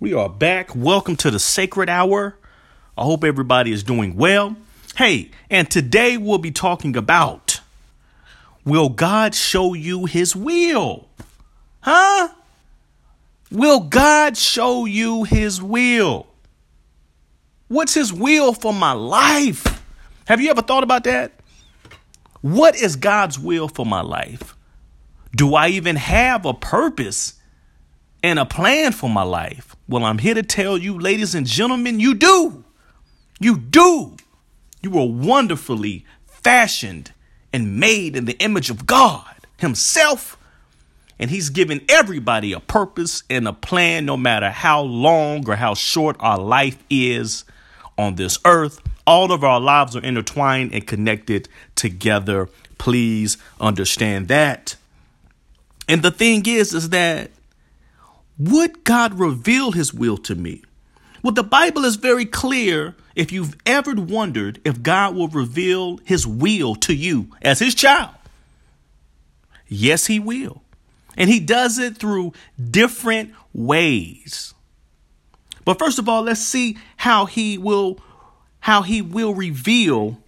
We are back. Welcome to the Sacred Hour. I hope everybody is doing well. Hey, and today we'll be talking about Will God show you his will? Huh? Will God show you his will? What's his will for my life? Have you ever thought about that? What is God's will for my life? Do I even have a purpose and a plan for my life? Well, I'm here to tell you, ladies and gentlemen, you do. You do. You were wonderfully fashioned and made in the image of God Himself. And He's given everybody a purpose and a plan, no matter how long or how short our life is on this earth. All of our lives are intertwined and connected together. Please understand that. And the thing is, is that would God reveal his will to me? Well, the Bible is very clear if you've ever wondered if God will reveal his will to you as his child. Yes, he will. And he does it through different ways. But first of all, let's see how he will how he will reveal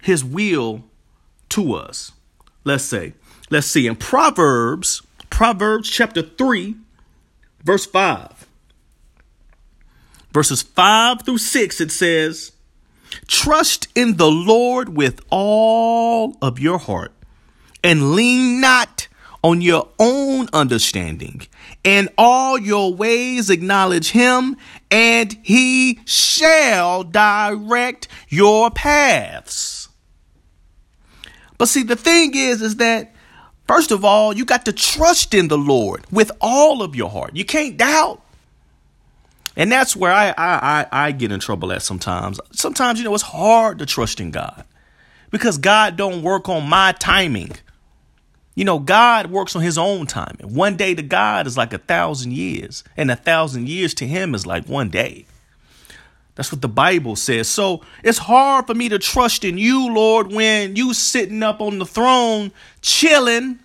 his will to us. Let's say, let's see in Proverbs Proverbs chapter 3, verse 5. Verses 5 through 6, it says, Trust in the Lord with all of your heart and lean not on your own understanding. In all your ways acknowledge him, and he shall direct your paths. But see, the thing is, is that First of all, you got to trust in the Lord with all of your heart. You can't doubt. And that's where I, I, I, I get in trouble at sometimes. Sometimes, you know, it's hard to trust in God because God don't work on my timing. You know, God works on his own timing. One day to God is like a thousand years, and a thousand years to him is like one day. That's what the Bible says. So it's hard for me to trust in you, Lord, when you sitting up on the throne chilling.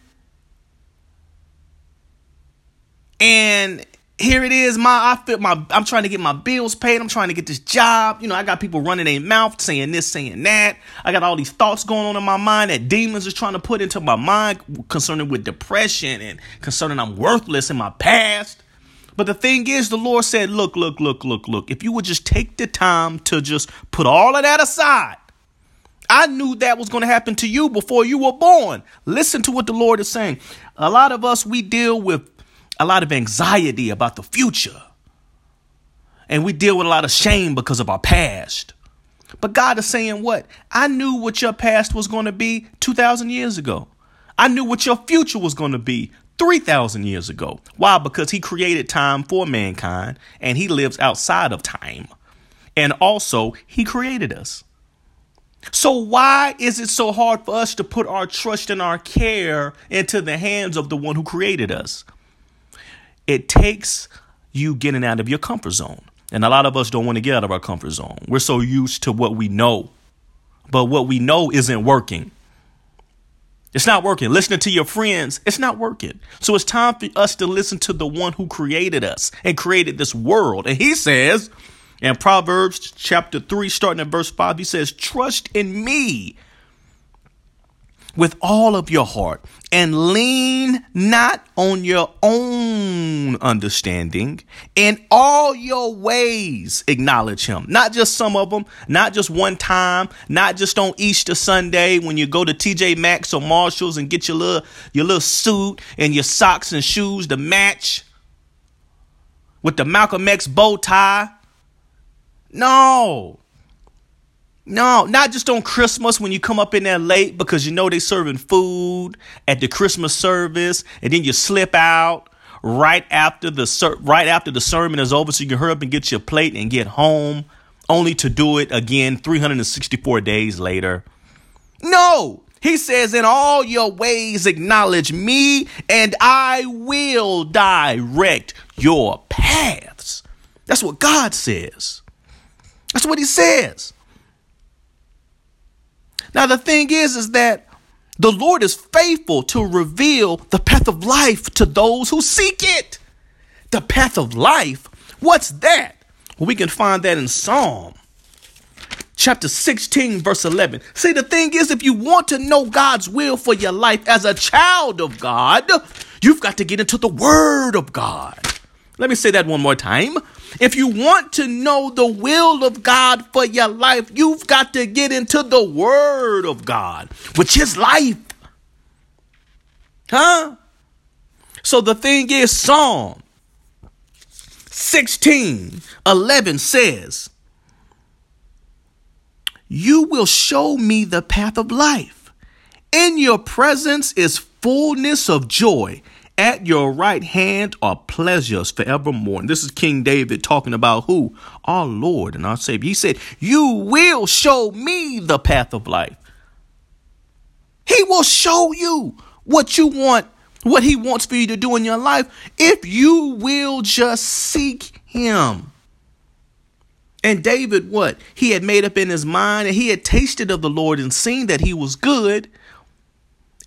And here it is, my I feel my I'm trying to get my bills paid. I'm trying to get this job. You know, I got people running their mouth saying this, saying that. I got all these thoughts going on in my mind that demons is trying to put into my mind concerning with depression and concerning I'm worthless in my past. But the thing is, the Lord said, look, look, look, look, look. If you would just take the time to just put all of that aside, I knew that was going to happen to you before you were born. Listen to what the Lord is saying. A lot of us, we deal with a lot of anxiety about the future. And we deal with a lot of shame because of our past. But God is saying, what? I knew what your past was going to be 2,000 years ago. I knew what your future was going to be 3,000 years ago. Why? Because he created time for mankind and he lives outside of time. And also, he created us. So, why is it so hard for us to put our trust and our care into the hands of the one who created us? It takes you getting out of your comfort zone. And a lot of us don't want to get out of our comfort zone. We're so used to what we know, but what we know isn't working. It's not working. Listening to your friends, it's not working. So it's time for us to listen to the one who created us and created this world. And he says in Proverbs chapter 3, starting at verse 5, he says, Trust in me with all of your heart and lean not on your own understanding. In all your ways, acknowledge him. Not just some of them, not just one time, not just on Easter Sunday when you go to TJ Maxx or Marshalls and get your little, your little suit and your socks and shoes to match with the Malcolm X bow tie. No. No, not just on Christmas when you come up in there late because you know they serving food at the Christmas service, and then you slip out right after the ser- right after the sermon is over, so you can hurry up and get your plate and get home, only to do it again 364 days later. No, he says, in all your ways acknowledge me, and I will direct your paths. That's what God says. That's what he says. Now, the thing is, is that the Lord is faithful to reveal the path of life to those who seek it. The path of life? What's that? We can find that in Psalm chapter 16, verse 11. See, the thing is, if you want to know God's will for your life as a child of God, you've got to get into the Word of God. Let me say that one more time. If you want to know the will of God for your life, you've got to get into the Word of God, which is life. Huh? So the thing is, Psalm 16 11 says, You will show me the path of life. In your presence is fullness of joy at your right hand are pleasures forevermore. And this is King David talking about who? Our Lord and our Savior. He said, You will show me the path of life. He will show you what you want, what He wants for you to do in your life if you will just seek Him. And David, what? He had made up in his mind and he had tasted of the Lord and seen that he was good.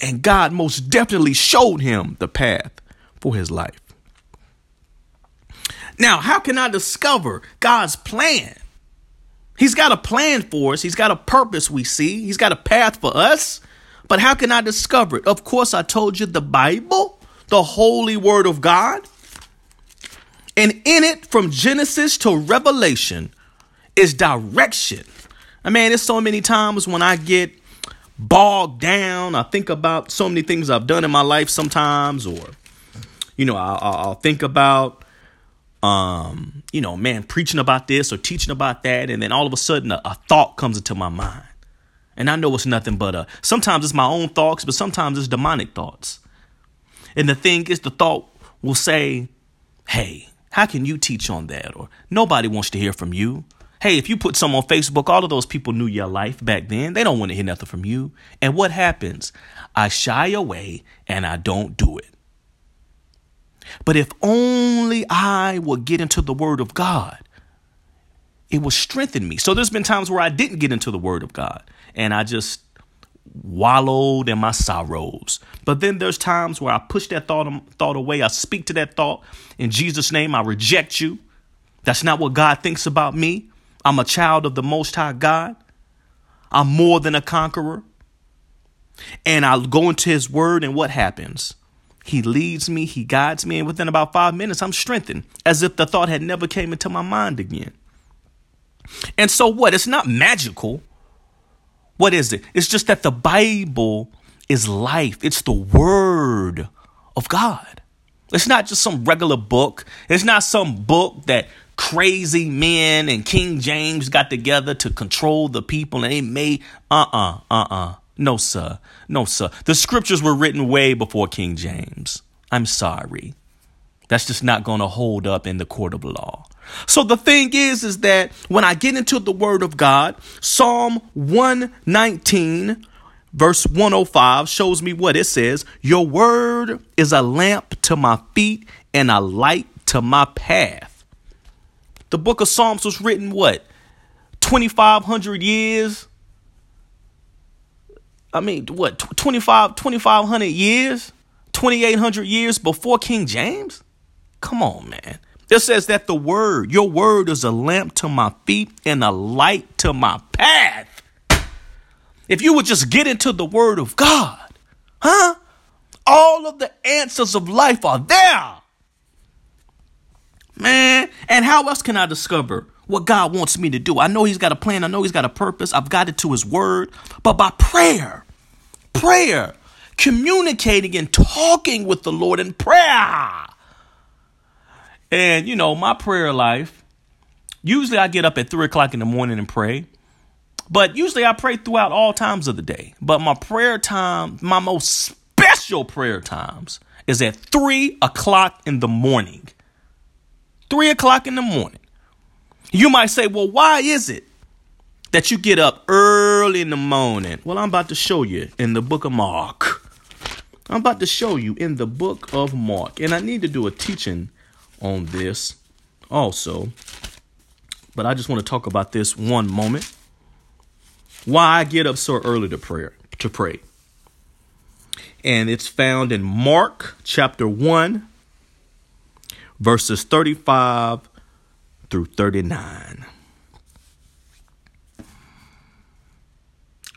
And God most definitely showed him the path for his life. Now, how can I discover God's plan? He's got a plan for us. He's got a purpose we see. He's got a path for us. But how can I discover it? Of course, I told you the Bible, the holy word of God. And in it, from Genesis to Revelation, is direction. I mean, there's so many times when I get bogged down. I think about so many things I've done in my life sometimes, or, you know, I'll, I'll think about, um, you know, man, preaching about this or teaching about that. And then all of a sudden a, a thought comes into my mind. And I know it's nothing but a, sometimes it's my own thoughts, but sometimes it's demonic thoughts. And the thing is, the thought will say, hey, how can you teach on that? Or nobody wants to hear from you. Hey, if you put some on Facebook, all of those people knew your life back then. They don't want to hear nothing from you. And what happens? I shy away and I don't do it. But if only I would get into the Word of God, it will strengthen me. So there's been times where I didn't get into the Word of God and I just wallowed in my sorrows. But then there's times where I push that thought, um, thought away. I speak to that thought in Jesus' name. I reject you. That's not what God thinks about me. I'm a child of the Most High God. I'm more than a conqueror. And I go into His Word, and what happens? He leads me, He guides me, and within about five minutes, I'm strengthened, as if the thought had never came into my mind again. And so, what? It's not magical. What is it? It's just that the Bible is life, it's the Word of God. It's not just some regular book. It's not some book that crazy men and King James got together to control the people and they made uh uh uh uh. No, sir. No, sir. The scriptures were written way before King James. I'm sorry. That's just not going to hold up in the court of law. So the thing is, is that when I get into the word of God, Psalm 119, verse 105 shows me what it says. Your word is a lamp to my feet and a light to my path. The book of Psalms was written what? 2500 years? I mean, what? 25 2500 years? 2800 years before King James? Come on, man. It says that the word, your word is a lamp to my feet and a light to my path. If you would just get into the word of God, huh? All of the answers of life are there. Man, and how else can I discover what God wants me to do? I know He's got a plan, I know He's got a purpose. I've got it to His word, but by prayer, prayer, communicating and talking with the Lord in prayer. And you know, my prayer life, usually I get up at three o'clock in the morning and pray. But usually I pray throughout all times of the day. But my prayer time, my most special prayer times, is at three o'clock in the morning three o'clock in the morning. You might say, well, why is it that you get up early in the morning? Well, I'm about to show you in the book of Mark. I'm about to show you in the book of Mark. And I need to do a teaching on this also. But I just want to talk about this one moment. Why I get up so early to pray to pray. And it's found in Mark chapter 1 verses 35 through 39.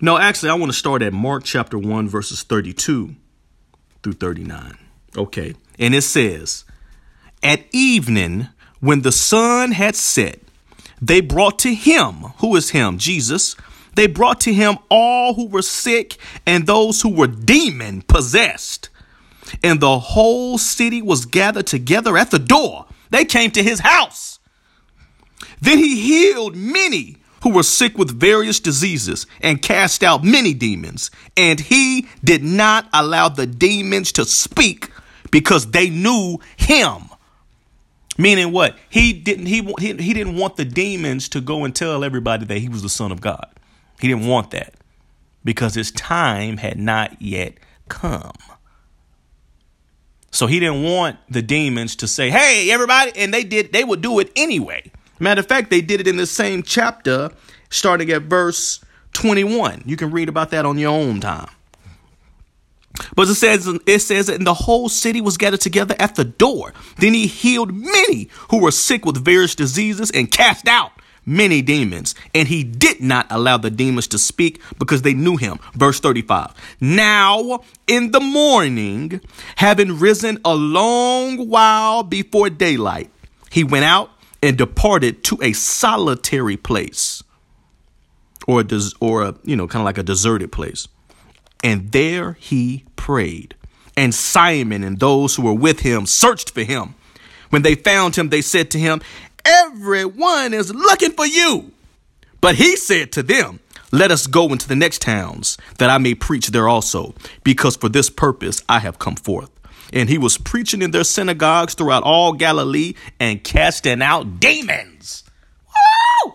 No, actually, I want to start at Mark chapter 1, verses 32 through 39. Okay. And it says, At evening, when the sun had set, they brought to him, who is him? Jesus. They brought to him all who were sick and those who were demon possessed. And the whole city was gathered together at the door. They came to his house. Then he healed many who were sick with various diseases and cast out many demons. And he did not allow the demons to speak because they knew him. Meaning what? He didn't he, he didn't want the demons to go and tell everybody that he was the son of God. He didn't want that because his time had not yet come. So he didn't want the demons to say, "Hey, everybody," and they did they would do it anyway. Matter of fact, they did it in the same chapter starting at verse 21. You can read about that on your own time. But it says it says that the whole city was gathered together at the door. Then he healed many who were sick with various diseases and cast out many demons. And he did not allow the demons to speak because they knew him. Verse 35. Now in the morning, having risen a long while before daylight, he went out and departed to a solitary place or a des- or a, you know kind of like a deserted place and there he prayed. And Simon and those who were with him searched for him. When they found him, they said to him, Everyone is looking for you. But he said to them, Let us go into the next towns, that I may preach there also, because for this purpose I have come forth. And he was preaching in their synagogues throughout all Galilee and casting out demons. Woo!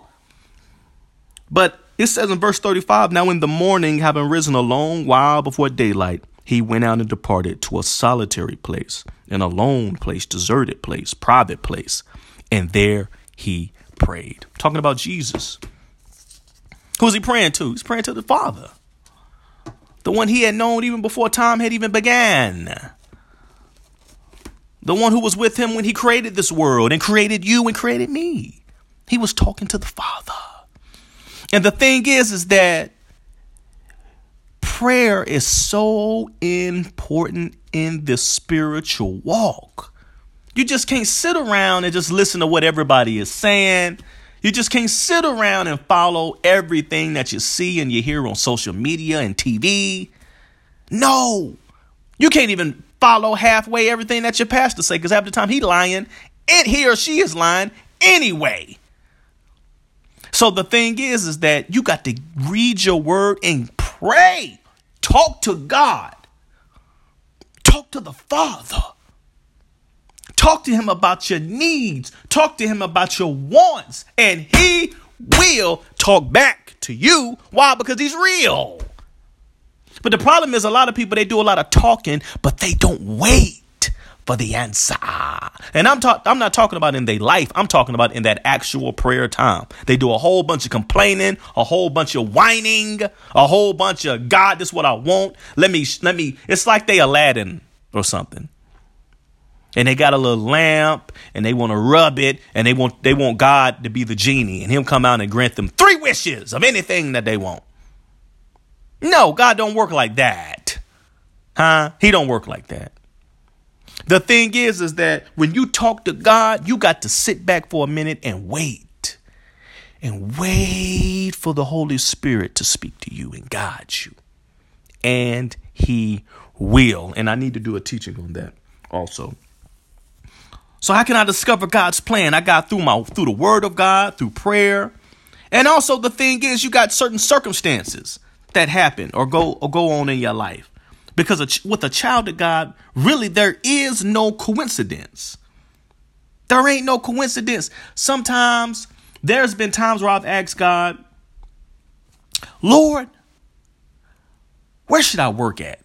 But it says in verse 35 Now in the morning, having risen a long while before daylight, he went out and departed to a solitary place, an alone place, deserted place, private place. And there he prayed. Talking about Jesus. Who's he praying to? He's praying to the Father. The one he had known even before time had even began. The one who was with him when he created this world and created you and created me. He was talking to the Father. And the thing is, is that prayer is so important in the spiritual walk. You just can't sit around and just listen to what everybody is saying. You just can't sit around and follow everything that you see and you hear on social media and TV. No. You can't even follow halfway everything that your pastor say because half the time he lying and he or she is lying anyway. So the thing is, is that you got to read your word and pray. Talk to God. Talk to the Father. Talk to him about your needs. Talk to him about your wants. And he will talk back to you. Why? Because he's real. But the problem is a lot of people they do a lot of talking, but they don't wait for the answer. And I'm talk- I'm not talking about in their life. I'm talking about in that actual prayer time. They do a whole bunch of complaining, a whole bunch of whining, a whole bunch of God, this is what I want. Let me let me it's like they Aladdin or something. And they got a little lamp and they want to rub it and they want they want God to be the genie and him come out and grant them three wishes of anything that they want. No, God don't work like that. Huh? He don't work like that. The thing is, is that when you talk to God, you got to sit back for a minute and wait. And wait for the Holy Spirit to speak to you and guide you. And He will. And I need to do a teaching on that also. So how can I discover God's plan? I got through my through the word of God, through prayer. And also the thing is you got certain circumstances that happen or go or go on in your life. Because with a child of God, really, there is no coincidence. There ain't no coincidence. Sometimes there's been times where I've asked God, Lord, where should I work at?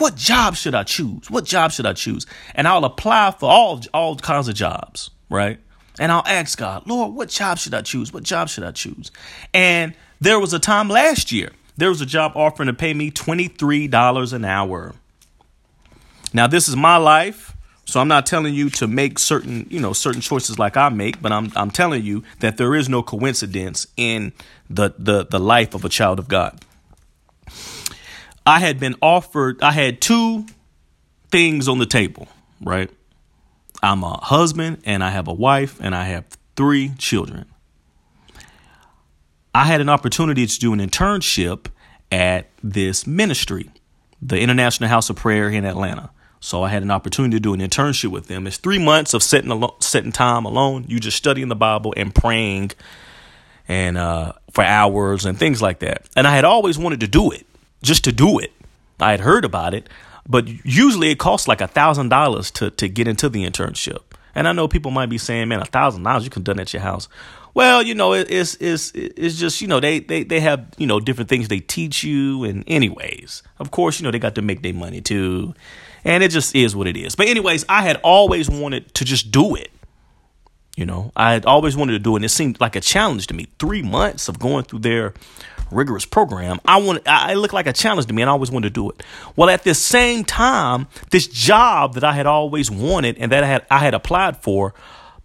What job should I choose? What job should I choose? And I'll apply for all, all kinds of jobs, right? And I'll ask God, Lord, what job should I choose? What job should I choose? And there was a time last year there was a job offering to pay me $23 an hour. Now, this is my life, So I'm not telling you to make certain, you know, certain choices like I make, but I'm I'm telling you that there is no coincidence in the the the life of a child of God. I had been offered I had two things on the table, right? I'm a husband and I have a wife and I have three children. I had an opportunity to do an internship at this ministry, the International House of Prayer here in Atlanta. So I had an opportunity to do an internship with them. It's three months of sitting alone, sitting time alone. You just studying the Bible and praying, and uh, for hours and things like that. And I had always wanted to do it, just to do it. I had heard about it, but usually it costs like a thousand dollars to to get into the internship. And I know people might be saying, "Man, a thousand dollars you can done at your house." Well, you know, it, it's it's it's just you know they they they have you know different things they teach you, and anyways, of course, you know they got to make their money too, and it just is what it is. But anyways, I had always wanted to just do it. You know, I had always wanted to do it, and it seemed like a challenge to me. Three months of going through their rigorous program, I want I looked like a challenge to me, and I always wanted to do it. Well, at the same time, this job that I had always wanted and that I had I had applied for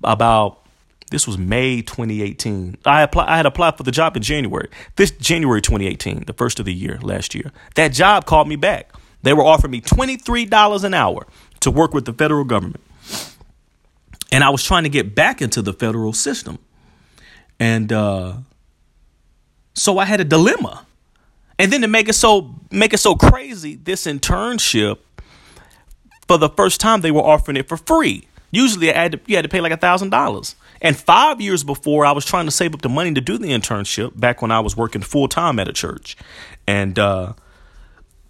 about this was May 2018. I applied. I had applied for the job in January. This January 2018, the first of the year last year. That job called me back. They were offering me $23 an hour to work with the federal government. And I was trying to get back into the federal system. And uh, so I had a dilemma. And then to make it so make it so crazy, this internship for the first time they were offering it for free. Usually I had to, you had to pay like a thousand dollars. And five years before, I was trying to save up the money to do the internship back when I was working full time at a church. And uh,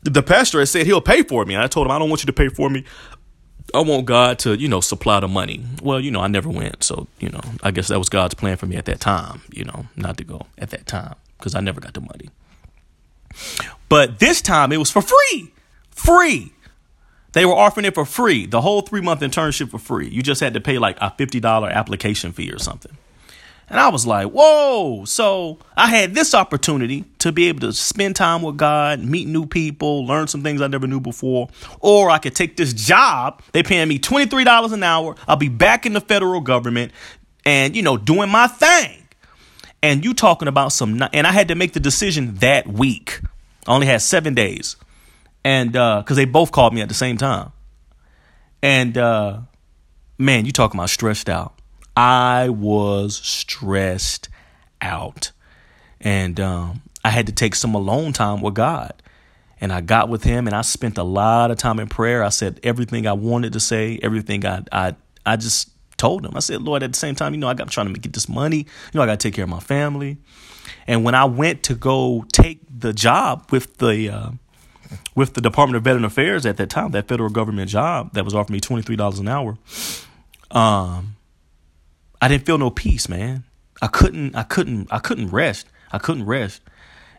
the pastor had said he'll pay for me. And I told him, I don't want you to pay for me. I want God to, you know, supply the money. Well, you know, I never went. So, you know, I guess that was God's plan for me at that time, you know, not to go at that time because I never got the money. But this time it was for free. Free. They were offering it for free, the whole three month internship for free. You just had to pay like a $50 application fee or something. And I was like, whoa. So I had this opportunity to be able to spend time with God, meet new people, learn some things I never knew before. Or I could take this job. They paying me $23 an hour. I'll be back in the federal government and, you know, doing my thing. And you talking about some, and I had to make the decision that week. I only had seven days and uh, because uh, they both called me at the same time. And uh, man, you talking about stressed out? I was stressed out, and um, I had to take some alone time with God. And I got with Him, and I spent a lot of time in prayer. I said everything I wanted to say, everything I I I just told Him. I said, Lord, at the same time, you know, I got I'm trying to get this money. You know, I got to take care of my family. And when I went to go take the job with the uh, with the Department of Veteran Affairs at that time, that federal government job that was offering me twenty three dollars an hour, um, I didn't feel no peace, man. I couldn't, I couldn't, I couldn't rest. I couldn't rest,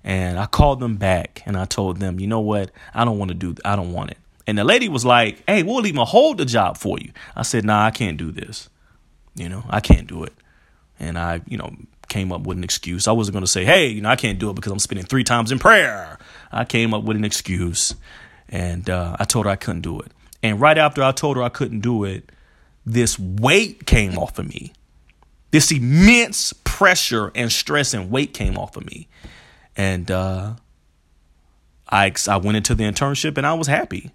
and I called them back and I told them, you know what, I don't want to do, I don't want it. And the lady was like, "Hey, we'll even hold the job for you." I said, "Nah, I can't do this. You know, I can't do it." And I, you know, came up with an excuse. I wasn't going to say, hey, you know, I can't do it because I'm spending three times in prayer. I came up with an excuse and uh, I told her I couldn't do it. And right after I told her I couldn't do it, this weight came off of me. This immense pressure and stress and weight came off of me. And uh, I, I went into the internship and I was happy.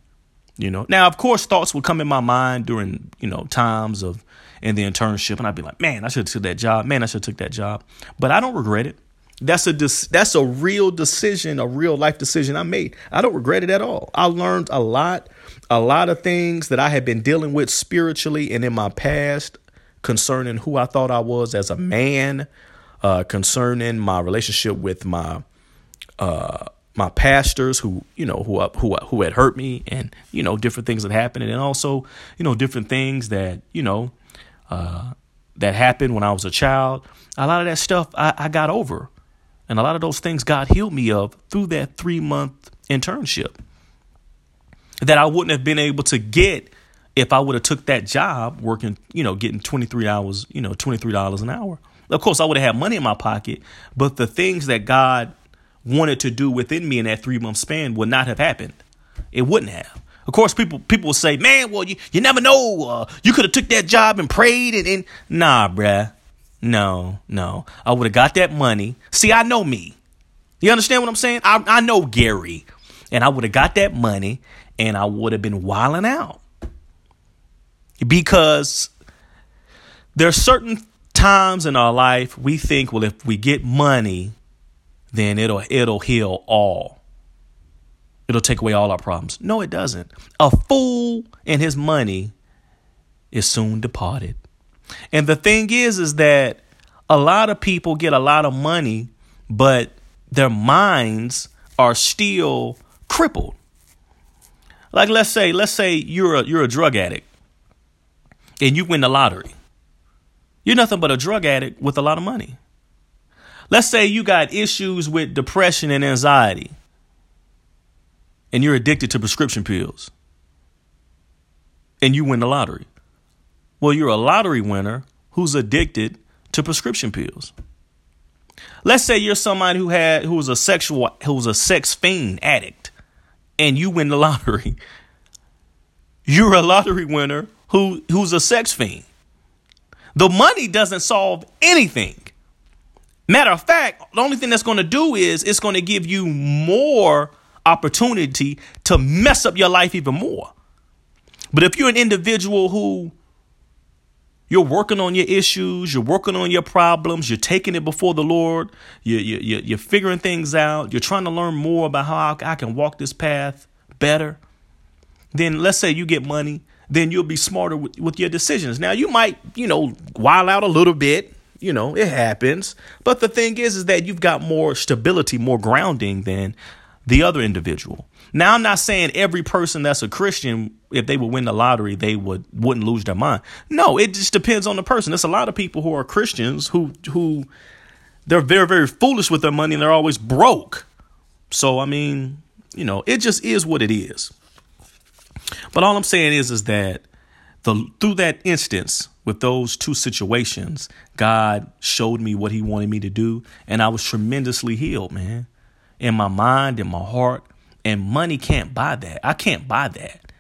You know, now of course thoughts would come in my mind during you know times of in the internship, and I'd be like, man, I should have took that job. Man, I should have took that job. But I don't regret it. That's a that's a real decision, a real life decision I made. I don't regret it at all. I learned a lot, a lot of things that I had been dealing with spiritually and in my past concerning who I thought I was as a man, uh, concerning my relationship with my uh, my pastors who you know who who who had hurt me and you know different things that happened and also you know different things that you know uh, that happened when I was a child. A lot of that stuff I, I got over, and a lot of those things God healed me of through that three month internship that I wouldn't have been able to get if I would have took that job working, you know, getting 23 hours, you know, $23 an hour. Of course, I would have had money in my pocket, but the things that God wanted to do within me in that three month span would not have happened. It wouldn't have. Of course, people people will say, "Man, well, you, you never know. Uh, you could have took that job and prayed and, and nah, bruh. No, no. I would have got that money. See, I know me. You understand what I'm saying? I I know Gary, and I would have got that money, and I would have been wilding out because there are certain times in our life we think, well, if we get money, then it'll it'll heal all. It'll take away all our problems. No, it doesn't. A fool and his money is soon departed. And the thing is, is that a lot of people get a lot of money, but their minds are still crippled. Like let's say, let's say you're a you're a drug addict and you win the lottery. You're nothing but a drug addict with a lot of money. Let's say you got issues with depression and anxiety, and you're addicted to prescription pills, and you win the lottery. Well, you're a lottery winner who's addicted to prescription pills. Let's say you're somebody who had who was a sexual who was a sex fiend addict, and you win the lottery. You're a lottery winner who who's a sex fiend. The money doesn't solve anything. Matter of fact, the only thing that's going to do is it's going to give you more opportunity to mess up your life even more. But if you're an individual who you're working on your issues, you're working on your problems, you're taking it before the Lord, you're, you're, you're figuring things out, you're trying to learn more about how I can walk this path better, then let's say you get money then you'll be smarter with, with your decisions. Now, you might, you know, while out a little bit, you know, it happens. But the thing is, is that you've got more stability, more grounding than the other individual. Now, I'm not saying every person that's a Christian, if they would win the lottery, they would wouldn't lose their mind. No, it just depends on the person. There's a lot of people who are Christians who who they're very very foolish with their money and they're always broke. So I mean, you know, it just is what it is. But all I'm saying is, is that the through that instance with those two situations, God showed me what He wanted me to do, and I was tremendously healed, man, in my mind, in my heart, and money can't buy that. I can't buy that.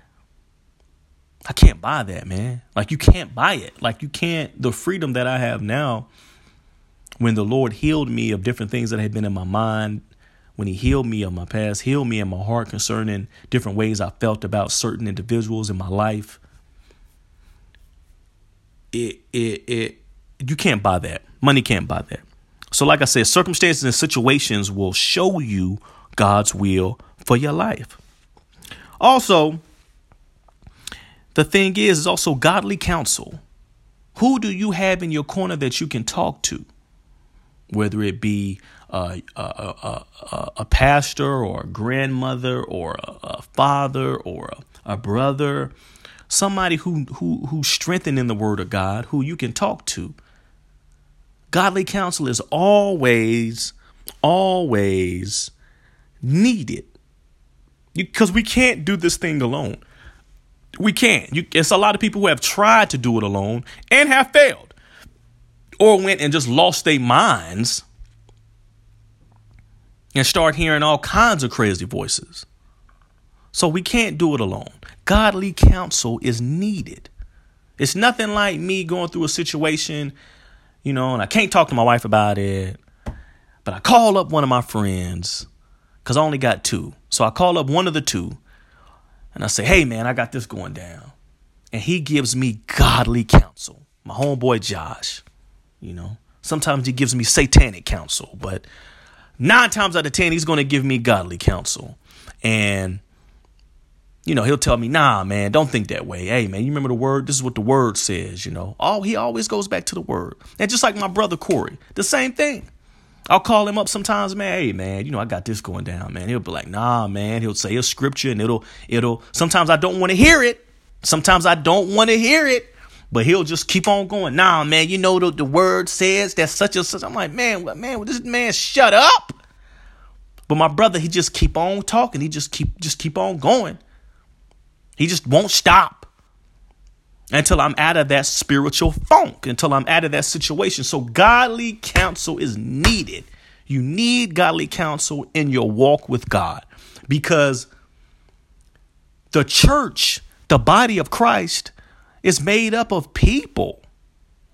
I can't buy that, man. Like you can't buy it. Like you can't. The freedom that I have now, when the Lord healed me of different things that had been in my mind, when he healed me of my past, healed me in my heart concerning different ways I felt about certain individuals in my life. It it it you can't buy that. Money can't buy that. So like I said, circumstances and situations will show you God's will for your life. Also, the thing is, is also godly counsel. Who do you have in your corner that you can talk to? Whether it be a, a, a, a pastor or a grandmother or a, father or a brother, somebody who, who, who's strengthened in the word of God, who you can talk to. Godly counsel is always, always needed because we can't do this thing alone. We can't. You, it's a lot of people who have tried to do it alone and have failed or went and just lost their minds and start hearing all kinds of crazy voices. So we can't do it alone. Godly counsel is needed. It's nothing like me going through a situation, you know, and I can't talk to my wife about it. But I call up one of my friends because I only got two. So I call up one of the two and I say, hey, man, I got this going down. And he gives me godly counsel. My homeboy Josh, you know, sometimes he gives me satanic counsel, but nine times out of ten, he's going to give me godly counsel. And, you know, he'll tell me, nah, man, don't think that way. Hey, man, you remember the word? This is what the word says, you know. Oh, he always goes back to the word. And just like my brother Corey, the same thing. I'll call him up sometimes, man. Hey, man, you know, I got this going down, man. He'll be like, nah, man. He'll say a scripture and it'll, it'll, sometimes I don't want to hear it. Sometimes I don't want to hear it. But he'll just keep on going. Nah, man, you know the, the word says that such and such. I'm like, man, man, this man, shut up. But my brother, he just keep on talking. He just keep just keep on going. He just won't stop until I'm out of that spiritual funk, until I'm out of that situation. So godly counsel is needed. You need godly counsel in your walk with God because the church, the body of Christ, is made up of people.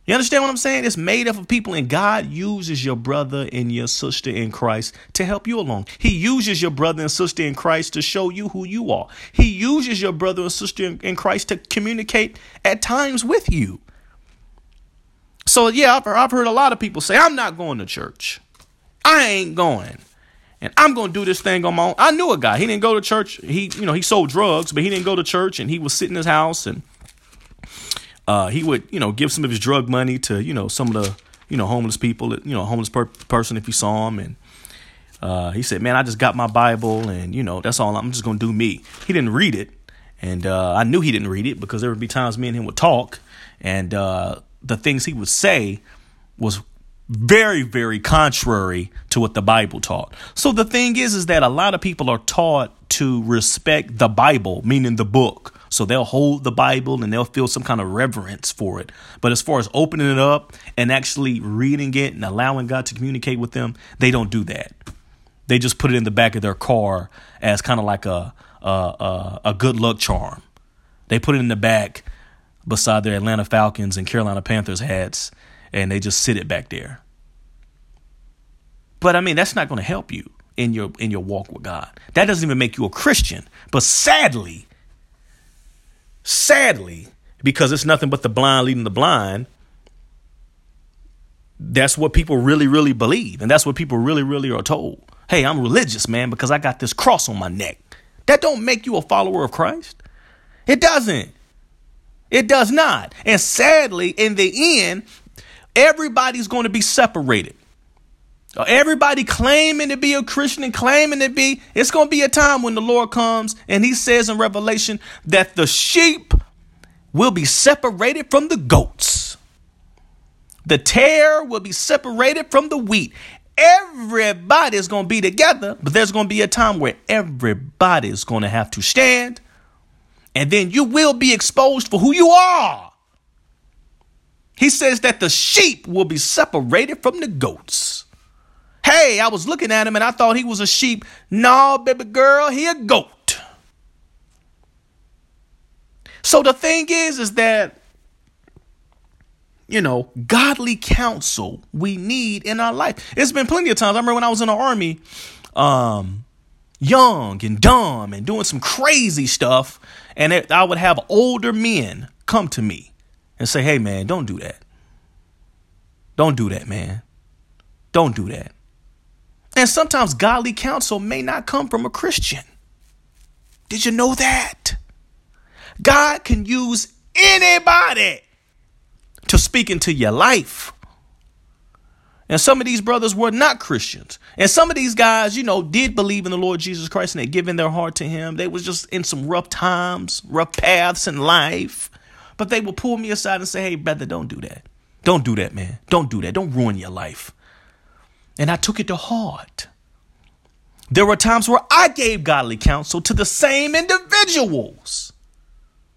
You understand what I'm saying? It's made up of people, and God uses your brother and your sister in Christ to help you along. He uses your brother and sister in Christ to show you who you are. He uses your brother and sister in Christ to communicate at times with you. So, yeah, I've, I've heard a lot of people say, I'm not going to church. I ain't going. And I'm going to do this thing on my own. I knew a guy. He didn't go to church. He, you know, he sold drugs, but he didn't go to church and he was sitting in his house and uh, he would, you know, give some of his drug money to, you know, some of the, you know, homeless people, you know, homeless per- person if he saw him. And uh, he said, man, I just got my Bible and, you know, that's all. I'm just going to do me. He didn't read it. And uh, I knew he didn't read it because there would be times me and him would talk. And uh, the things he would say was very, very contrary to what the Bible taught. So the thing is, is that a lot of people are taught to respect the Bible, meaning the book. So they'll hold the Bible and they'll feel some kind of reverence for it. But as far as opening it up and actually reading it and allowing God to communicate with them, they don't do that. They just put it in the back of their car as kind of like a a, a, a good luck charm. They put it in the back beside their Atlanta Falcons and Carolina Panthers hats, and they just sit it back there. But I mean, that's not going to help you in your in your walk with God. That doesn't even make you a Christian. But sadly, Sadly, because it's nothing but the blind leading the blind, that's what people really, really believe. And that's what people really, really are told. Hey, I'm religious, man, because I got this cross on my neck. That don't make you a follower of Christ. It doesn't. It does not. And sadly, in the end, everybody's going to be separated. Everybody claiming to be a Christian and claiming to be, it's going to be a time when the Lord comes and he says in Revelation that the sheep will be separated from the goats. The tare will be separated from the wheat. Everybody is going to be together, but there's going to be a time where everybody is going to have to stand, and then you will be exposed for who you are. He says that the sheep will be separated from the goats. Hey, I was looking at him and I thought he was a sheep. No, baby girl, he a goat. So the thing is, is that, you know, godly counsel we need in our life. It's been plenty of times. I remember when I was in the army, um, young and dumb and doing some crazy stuff. And it, I would have older men come to me and say, hey, man, don't do that. Don't do that, man. Don't do that. And sometimes godly counsel may not come from a Christian. Did you know that? God can use anybody to speak into your life. And some of these brothers were not Christians. And some of these guys, you know, did believe in the Lord Jesus Christ and they given their heart to him. They was just in some rough times, rough paths in life. But they would pull me aside and say, hey, brother, don't do that. Don't do that, man. Don't do that. Don't ruin your life. And I took it to heart. There were times where I gave godly counsel to the same individuals.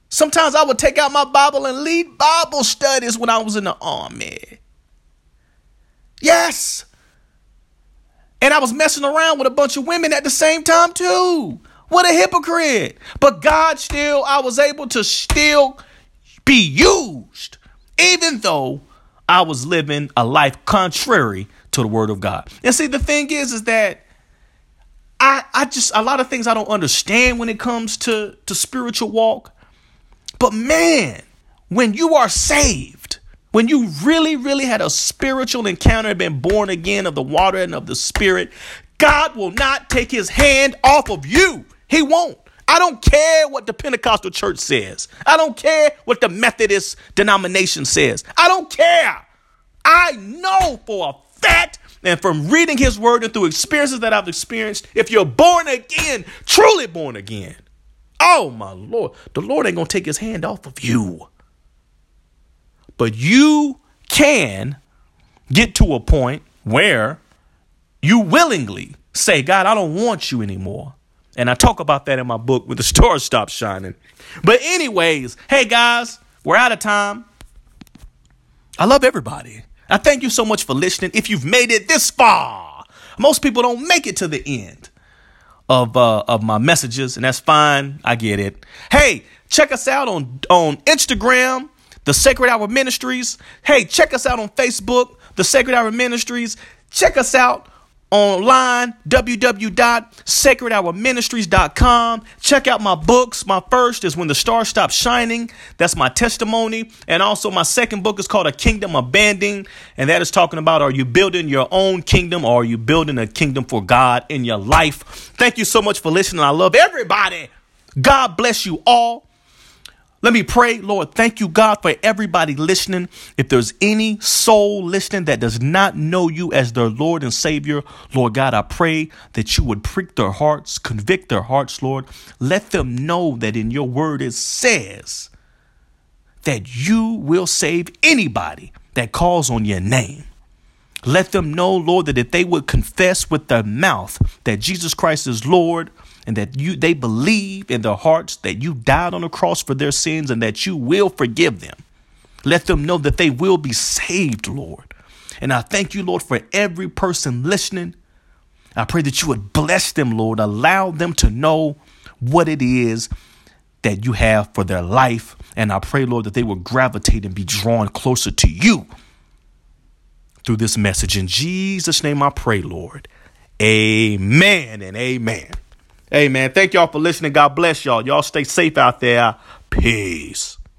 Sometimes I would take out my Bible and lead Bible studies when I was in the army. Yes. And I was messing around with a bunch of women at the same time, too. What a hypocrite. But God still, I was able to still be used, even though I was living a life contrary to the word of God. And see, the thing is, is that I, I just a lot of things I don't understand when it comes to, to spiritual walk. But man, when you are saved, when you really, really had a spiritual encounter and been born again of the water and of the spirit, God will not take his hand off of you. He won't. I don't care what the Pentecostal church says. I don't care what the Methodist denomination says. I don't care. I know for a fact and from reading his word and through experiences that I've experienced, if you're born again, truly born again, oh my Lord, the Lord ain't to take his hand off of you. But you can get to a point where you willingly say, God, I don't want you anymore. And I talk about that in my book when the stars stop shining. But, anyways, hey guys, we're out of time. I love everybody. I thank you so much for listening. If you've made it this far, most people don't make it to the end. of uh, of my messages, and that's fine. I get it. Hey, check us out on on Instagram, the Sacred Hour Ministries. Hey, check us out on Facebook, the Sacred Hour Ministries. Check us out online www.sacredhourministries.com check out my books. My first is when the stars stop shining. That's my testimony. And also my second book is called a kingdom abandoned. And that is talking about are you building your own kingdom or are you building a kingdom for god in your life? Thank you so much for listening. I love everybody. God bless you all let me pray, Lord. Thank you, God, for everybody listening. If there's any soul listening that does not know you as their Lord and Savior, Lord God, I pray that you would prick their hearts, convict their hearts, Lord. Let them know that in your word it says that you will save anybody that calls on your name. Let them know, Lord, that if they would confess with their mouth that Jesus Christ is Lord, and that you they believe in their hearts that you died on the cross for their sins and that you will forgive them. Let them know that they will be saved, Lord. And I thank you, Lord, for every person listening. I pray that you would bless them, Lord. Allow them to know what it is that you have for their life. And I pray, Lord, that they will gravitate and be drawn closer to you through this message. In Jesus' name I pray, Lord. Amen and amen. Hey, man, thank y'all for listening. God bless y'all. Y'all stay safe out there. Peace.